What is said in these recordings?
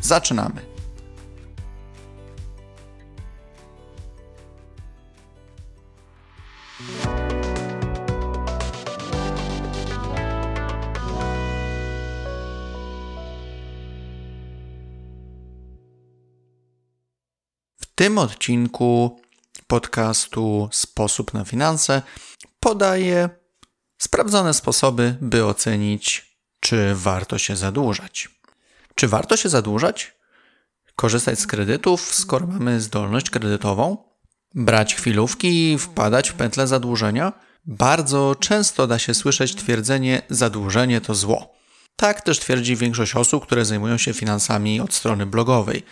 Zaczynamy. W tym odcinku podcastu Sposób na finanse podaję sprawdzone sposoby, by ocenić, czy warto się zadłużać. Czy warto się zadłużać? Korzystać z kredytów, skoro mamy zdolność kredytową? Brać chwilówki i wpadać w pętlę zadłużenia? Bardzo często da się słyszeć twierdzenie: zadłużenie to zło. Tak też twierdzi większość osób, które zajmują się finansami od strony blogowej.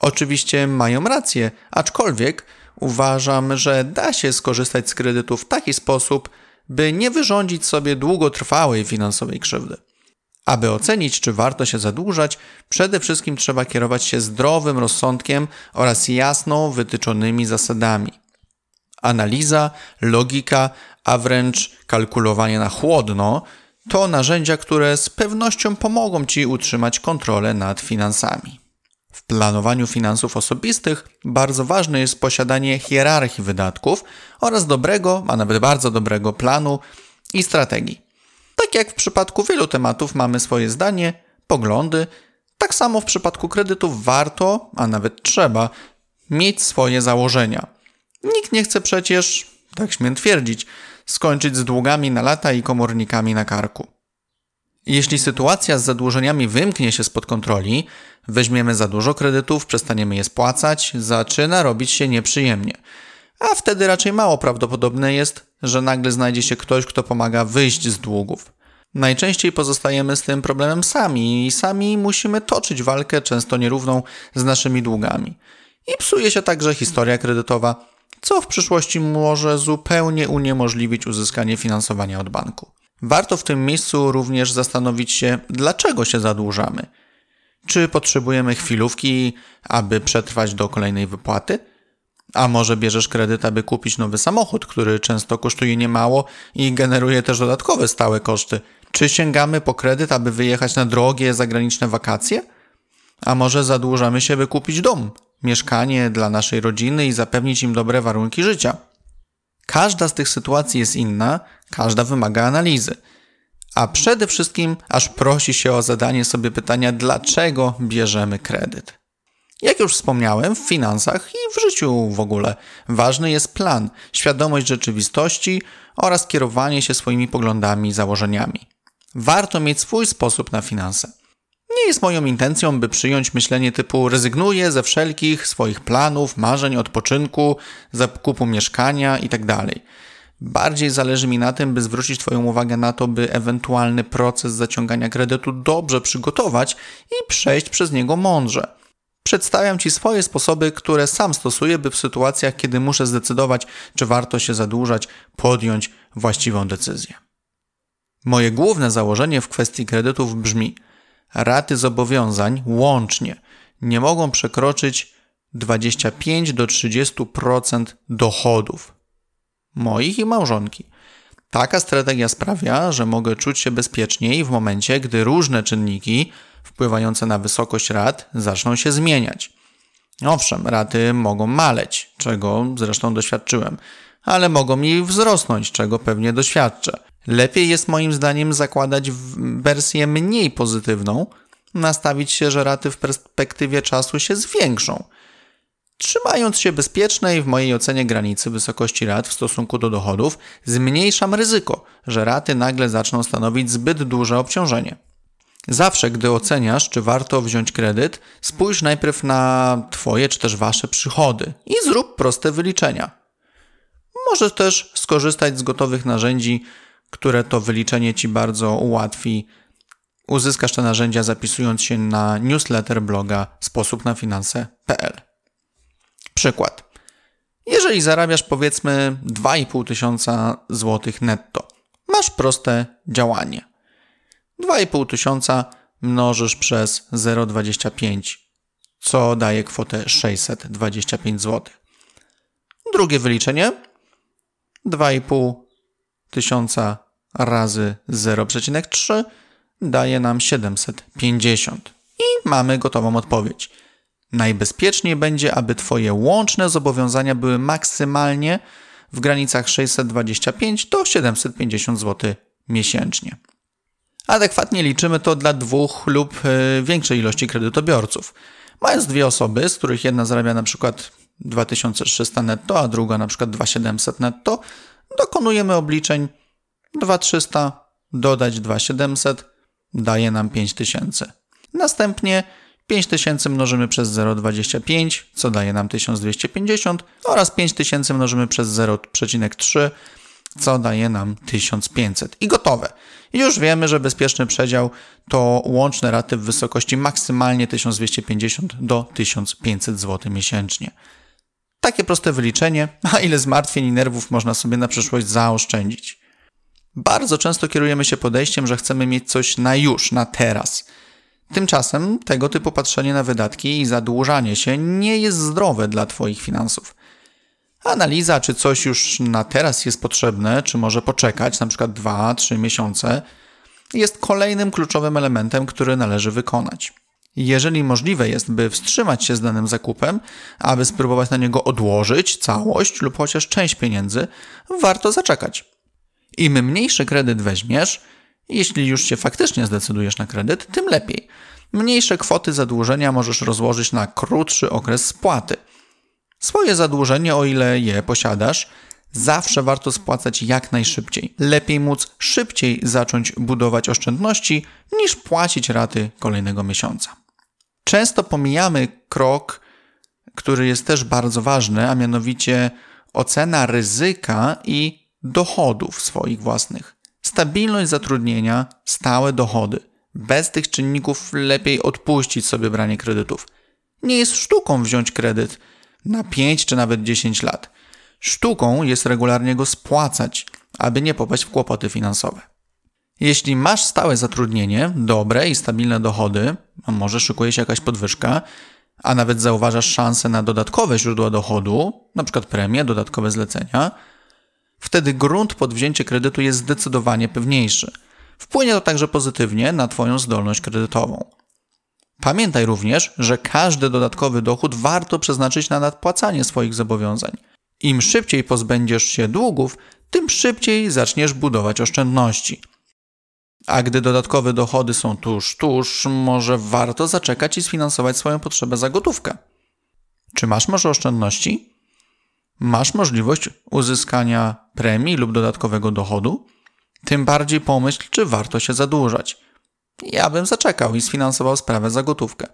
Oczywiście mają rację, aczkolwiek uważam, że da się skorzystać z kredytu w taki sposób, by nie wyrządzić sobie długotrwałej finansowej krzywdy. Aby ocenić, czy warto się zadłużać, przede wszystkim trzeba kierować się zdrowym rozsądkiem oraz jasno wytyczonymi zasadami. Analiza, logika, a wręcz kalkulowanie na chłodno to narzędzia, które z pewnością pomogą Ci utrzymać kontrolę nad finansami. W planowaniu finansów osobistych bardzo ważne jest posiadanie hierarchii wydatków oraz dobrego, a nawet bardzo dobrego planu i strategii. Tak jak w przypadku wielu tematów mamy swoje zdanie, poglądy, tak samo w przypadku kredytów warto, a nawet trzeba, mieć swoje założenia. Nikt nie chce przecież, tak śmiem twierdzić, skończyć z długami na lata i komornikami na karku. Jeśli sytuacja z zadłużeniami wymknie się spod kontroli, weźmiemy za dużo kredytów, przestaniemy je spłacać, zaczyna robić się nieprzyjemnie. A wtedy raczej mało prawdopodobne jest, że nagle znajdzie się ktoś, kto pomaga wyjść z długów. Najczęściej pozostajemy z tym problemem sami i sami musimy toczyć walkę, często nierówną, z naszymi długami. I psuje się także historia kredytowa, co w przyszłości może zupełnie uniemożliwić uzyskanie finansowania od banku. Warto w tym miejscu również zastanowić się, dlaczego się zadłużamy. Czy potrzebujemy chwilówki, aby przetrwać do kolejnej wypłaty? A może bierzesz kredyt, aby kupić nowy samochód, który często kosztuje niemało i generuje też dodatkowe stałe koszty? Czy sięgamy po kredyt, aby wyjechać na drogie zagraniczne wakacje? A może zadłużamy się, by kupić dom, mieszkanie dla naszej rodziny i zapewnić im dobre warunki życia? Każda z tych sytuacji jest inna, każda wymaga analizy. A przede wszystkim aż prosi się o zadanie sobie pytania, dlaczego bierzemy kredyt. Jak już wspomniałem, w finansach i w życiu w ogóle ważny jest plan, świadomość rzeczywistości oraz kierowanie się swoimi poglądami i założeniami. Warto mieć swój sposób na finanse. Nie jest moją intencją, by przyjąć myślenie typu rezygnuję ze wszelkich swoich planów, marzeń, odpoczynku, zakupu mieszkania itd. Bardziej zależy mi na tym, by zwrócić Twoją uwagę na to, by ewentualny proces zaciągania kredytu dobrze przygotować i przejść przez niego mądrze. Przedstawiam Ci swoje sposoby, które sam stosuję, by w sytuacjach, kiedy muszę zdecydować, czy warto się zadłużać, podjąć właściwą decyzję. Moje główne założenie w kwestii kredytów brzmi: raty zobowiązań łącznie nie mogą przekroczyć 25 do 30% dochodów moich i małżonki. Taka strategia sprawia, że mogę czuć się bezpieczniej w momencie, gdy różne czynniki wpływające na wysokość rat zaczną się zmieniać. Owszem, raty mogą maleć, czego zresztą doświadczyłem, ale mogą i wzrosnąć, czego pewnie doświadczę. Lepiej jest moim zdaniem zakładać wersję mniej pozytywną, nastawić się, że raty w perspektywie czasu się zwiększą. Trzymając się bezpiecznej w mojej ocenie granicy wysokości rat w stosunku do dochodów, zmniejszam ryzyko, że raty nagle zaczną stanowić zbyt duże obciążenie. Zawsze, gdy oceniasz, czy warto wziąć kredyt, spójrz najpierw na Twoje czy też Wasze przychody i zrób proste wyliczenia. Możesz też skorzystać z gotowych narzędzi, które to wyliczenie Ci bardzo ułatwi. Uzyskasz te narzędzia zapisując się na newsletter bloga sposobnafinanse.pl. Przykład. Jeżeli zarabiasz powiedzmy 2,5 tysiąca złotych netto, masz proste działanie. 2,5 tysiąca mnożysz przez 0,25, co daje kwotę 625 zł. Drugie wyliczenie 2,5 tysiąca razy 0,3 daje nam 750. I mamy gotową odpowiedź. Najbezpieczniej będzie, aby Twoje łączne zobowiązania były maksymalnie w granicach 625 do 750 zł miesięcznie. Adekwatnie liczymy to dla dwóch lub e, większej ilości kredytobiorców. Mając dwie osoby, z których jedna zarabia na przykład 2300 netto, a druga na przykład 2700 netto, dokonujemy obliczeń 2300 dodać 2700 daje nam 5000. Następnie 5000 mnożymy przez 0,25, co daje nam 1250 oraz 5000 mnożymy przez 0,3, co daje nam 1500. I gotowe. Już wiemy, że bezpieczny przedział to łączne raty w wysokości maksymalnie 1250 do 1500 zł miesięcznie. Takie proste wyliczenie, a ile zmartwień i nerwów można sobie na przyszłość zaoszczędzić. Bardzo często kierujemy się podejściem, że chcemy mieć coś na już, na teraz. Tymczasem tego typu patrzenie na wydatki i zadłużanie się nie jest zdrowe dla Twoich finansów. Analiza, czy coś już na teraz jest potrzebne, czy może poczekać, na przykład 2-3 miesiące, jest kolejnym kluczowym elementem, który należy wykonać. Jeżeli możliwe jest, by wstrzymać się z danym zakupem, aby spróbować na niego odłożyć całość lub chociaż część pieniędzy, warto zaczekać. Im mniejszy kredyt weźmiesz, jeśli już się faktycznie zdecydujesz na kredyt, tym lepiej. Mniejsze kwoty zadłużenia możesz rozłożyć na krótszy okres spłaty. Swoje zadłużenie, o ile je posiadasz, zawsze warto spłacać jak najszybciej. Lepiej móc szybciej zacząć budować oszczędności, niż płacić raty kolejnego miesiąca. Często pomijamy krok, który jest też bardzo ważny, a mianowicie ocena ryzyka i dochodów swoich własnych. Stabilność zatrudnienia, stałe dochody. Bez tych czynników lepiej odpuścić sobie branie kredytów. Nie jest sztuką wziąć kredyt na 5 czy nawet 10 lat. Sztuką jest regularnie go spłacać, aby nie popaść w kłopoty finansowe. Jeśli masz stałe zatrudnienie, dobre i stabilne dochody, a może szykuje się jakaś podwyżka, a nawet zauważasz szansę na dodatkowe źródła dochodu, np. premie, dodatkowe zlecenia, wtedy grunt pod wzięcie kredytu jest zdecydowanie pewniejszy. Wpłynie to także pozytywnie na Twoją zdolność kredytową. Pamiętaj również, że każdy dodatkowy dochód warto przeznaczyć na nadpłacanie swoich zobowiązań. Im szybciej pozbędziesz się długów, tym szybciej zaczniesz budować oszczędności. A gdy dodatkowe dochody są tuż, tuż, może warto zaczekać i sfinansować swoją potrzebę za gotówkę. Czy masz może oszczędności? Masz możliwość uzyskania premii lub dodatkowego dochodu? Tym bardziej pomyśl, czy warto się zadłużać. Ja bym zaczekał i sfinansował sprawę za gotówkę.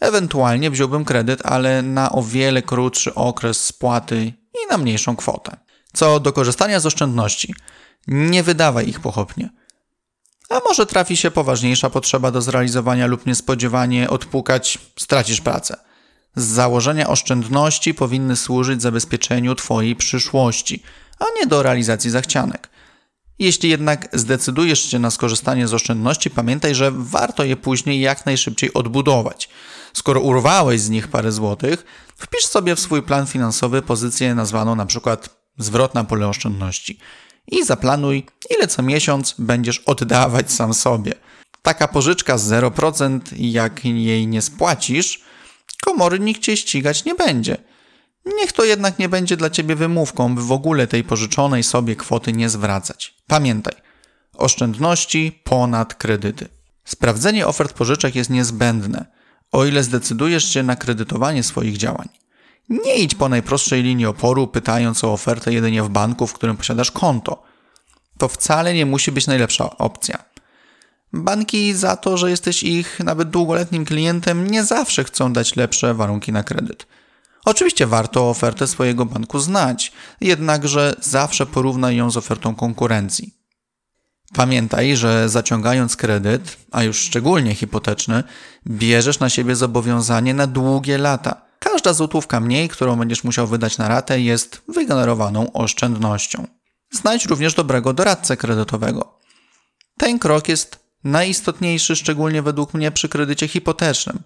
Ewentualnie wziąłbym kredyt, ale na o wiele krótszy okres spłaty i na mniejszą kwotę. Co do korzystania z oszczędności, nie wydawaj ich pochopnie. A może trafi się poważniejsza potrzeba do zrealizowania lub niespodziewanie odpukać, stracisz pracę. Z założenia oszczędności powinny służyć zabezpieczeniu Twojej przyszłości, a nie do realizacji zachcianek. Jeśli jednak zdecydujesz się na skorzystanie z oszczędności, pamiętaj, że warto je później jak najszybciej odbudować. Skoro urwałeś z nich parę złotych, wpisz sobie w swój plan finansowy pozycję nazwaną na przykład zwrot na pole oszczędności i zaplanuj, ile co miesiąc będziesz oddawać sam sobie. Taka pożyczka z 0%, jak jej nie spłacisz, komory nikt cię ścigać nie będzie. Niech to jednak nie będzie dla ciebie wymówką, by w ogóle tej pożyczonej sobie kwoty nie zwracać. Pamiętaj, oszczędności ponad kredyty. Sprawdzenie ofert pożyczek jest niezbędne, o ile zdecydujesz się na kredytowanie swoich działań. Nie idź po najprostszej linii oporu, pytając o ofertę jedynie w banku, w którym posiadasz konto. To wcale nie musi być najlepsza opcja. Banki za to, że jesteś ich nawet długoletnim klientem, nie zawsze chcą dać lepsze warunki na kredyt. Oczywiście warto ofertę swojego banku znać, jednakże zawsze porównaj ją z ofertą konkurencji. Pamiętaj, że zaciągając kredyt, a już szczególnie hipoteczny, bierzesz na siebie zobowiązanie na długie lata. Każda złotówka mniej, którą będziesz musiał wydać na ratę, jest wygenerowaną oszczędnością. Znajdź również dobrego doradcę kredytowego. Ten krok jest najistotniejszy, szczególnie według mnie przy kredycie hipotecznym.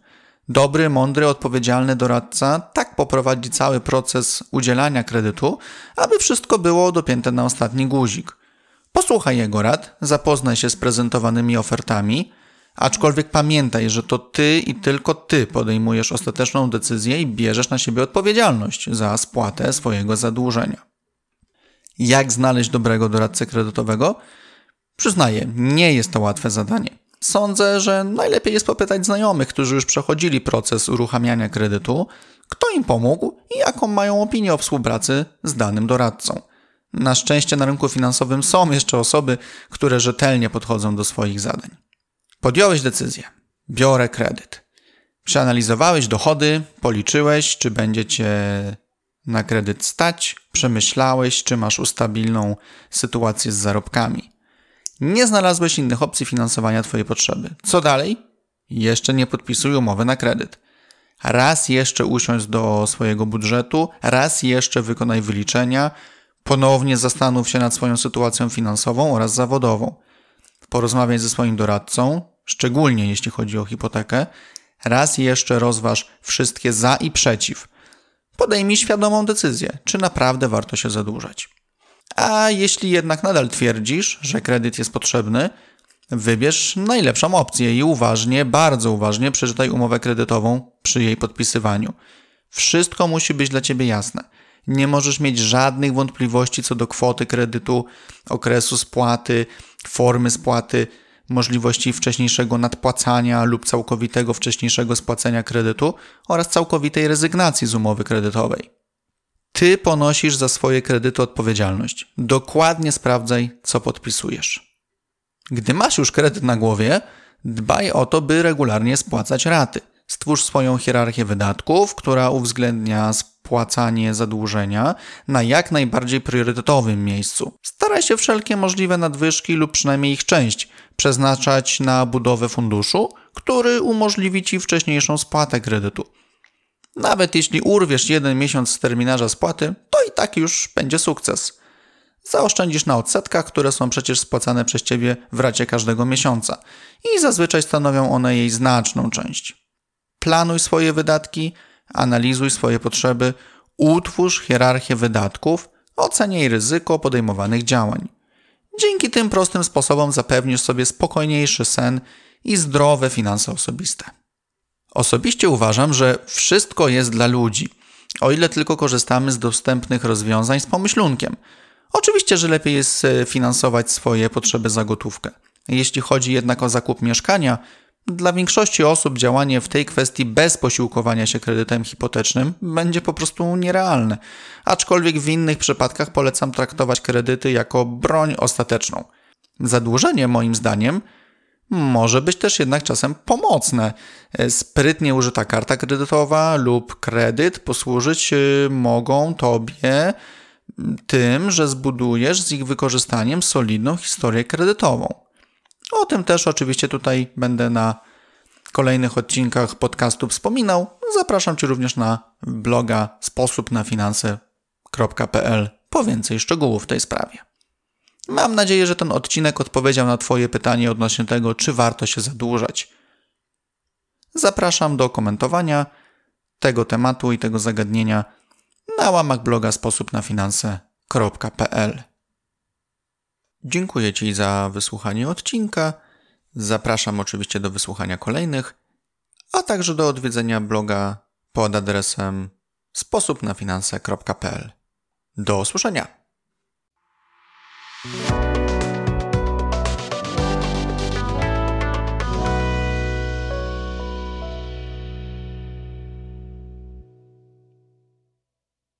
Dobry, mądry, odpowiedzialny doradca tak poprowadzi cały proces udzielania kredytu, aby wszystko było dopięte na ostatni guzik. Posłuchaj jego rad, zapoznaj się z prezentowanymi ofertami, aczkolwiek pamiętaj, że to ty i tylko ty podejmujesz ostateczną decyzję i bierzesz na siebie odpowiedzialność za spłatę swojego zadłużenia. Jak znaleźć dobrego doradcę kredytowego? Przyznaję, nie jest to łatwe zadanie. Sądzę, że najlepiej jest popytać znajomych, którzy już przechodzili proces uruchamiania kredytu, kto im pomógł i jaką mają opinię o współpracy z danym doradcą. Na szczęście na rynku finansowym są jeszcze osoby, które rzetelnie podchodzą do swoich zadań. Podjąłeś decyzję. Biorę kredyt. Przeanalizowałeś dochody, policzyłeś, czy będzie cię na kredyt stać, przemyślałeś, czy masz ustabilną sytuację z zarobkami. Nie znalazłeś innych opcji finansowania Twojej potrzeby. Co dalej? Jeszcze nie podpisuj umowy na kredyt. Raz jeszcze usiądź do swojego budżetu, raz jeszcze wykonaj wyliczenia, ponownie zastanów się nad swoją sytuacją finansową oraz zawodową. Porozmawiaj ze swoim doradcą, szczególnie jeśli chodzi o hipotekę. Raz jeszcze rozważ wszystkie za i przeciw. Podejmij świadomą decyzję, czy naprawdę warto się zadłużać. A jeśli jednak nadal twierdzisz, że kredyt jest potrzebny, wybierz najlepszą opcję i uważnie, bardzo uważnie przeczytaj umowę kredytową przy jej podpisywaniu. Wszystko musi być dla ciebie jasne. Nie możesz mieć żadnych wątpliwości co do kwoty kredytu, okresu spłaty, formy spłaty, możliwości wcześniejszego nadpłacania lub całkowitego wcześniejszego spłacenia kredytu oraz całkowitej rezygnacji z umowy kredytowej. Ty ponosisz za swoje kredyty odpowiedzialność. Dokładnie sprawdzaj, co podpisujesz. Gdy masz już kredyt na głowie, dbaj o to, by regularnie spłacać raty. Stwórz swoją hierarchię wydatków, która uwzględnia zadłużenia na jak najbardziej priorytetowym miejscu. Staraj się wszelkie możliwe nadwyżki lub przynajmniej ich część przeznaczać na budowę funduszu, który umożliwi Ci wcześniejszą spłatę kredytu. Nawet jeśli urwiesz jeden miesiąc z terminarza spłaty, to i tak już będzie sukces. Zaoszczędzisz na odsetkach, które są przecież spłacane przez Ciebie w racie każdego miesiąca i zazwyczaj stanowią one jej znaczną część. Planuj swoje wydatki, analizuj swoje potrzeby, utwórz hierarchię wydatków, oceniaj ryzyko podejmowanych działań. Dzięki tym prostym sposobom zapewnisz sobie spokojniejszy sen i zdrowe finanse osobiste. Osobiście uważam, że wszystko jest dla ludzi, o ile tylko korzystamy z dostępnych rozwiązań z pomyślunkiem. Oczywiście, że lepiej jest e, finansować swoje potrzeby za gotówkę. Jeśli chodzi jednak o zakup mieszkania, dla większości osób działanie w tej kwestii bez posiłkowania się kredytem hipotecznym będzie po prostu nierealne, aczkolwiek w innych przypadkach polecam traktować kredyty jako broń ostateczną. Zadłużenie, moim zdaniem, może być też jednak czasem pomocne. Sprytnie użyta karta kredytowa lub kredyt posłużyć y, mogą Tobie tym, że zbudujesz z ich wykorzystaniem solidną historię kredytową. O tym też oczywiście tutaj będę na kolejnych odcinkach podcastu wspominał. Zapraszam Cię również na bloga sposobnafinanse.pl po więcej szczegółów w tej sprawie. Mam nadzieję, że ten odcinek odpowiedział na Twoje pytanie odnośnie tego, czy warto się zadłużać. Zapraszam do komentowania tego tematu i tego zagadnienia na łamach bloga sposobnafinanse.pl. Dziękuję Ci za wysłuchanie odcinka. Zapraszam oczywiście do wysłuchania kolejnych, a także do odwiedzenia bloga pod adresem sposobnafinanse.pl. Do usłyszenia!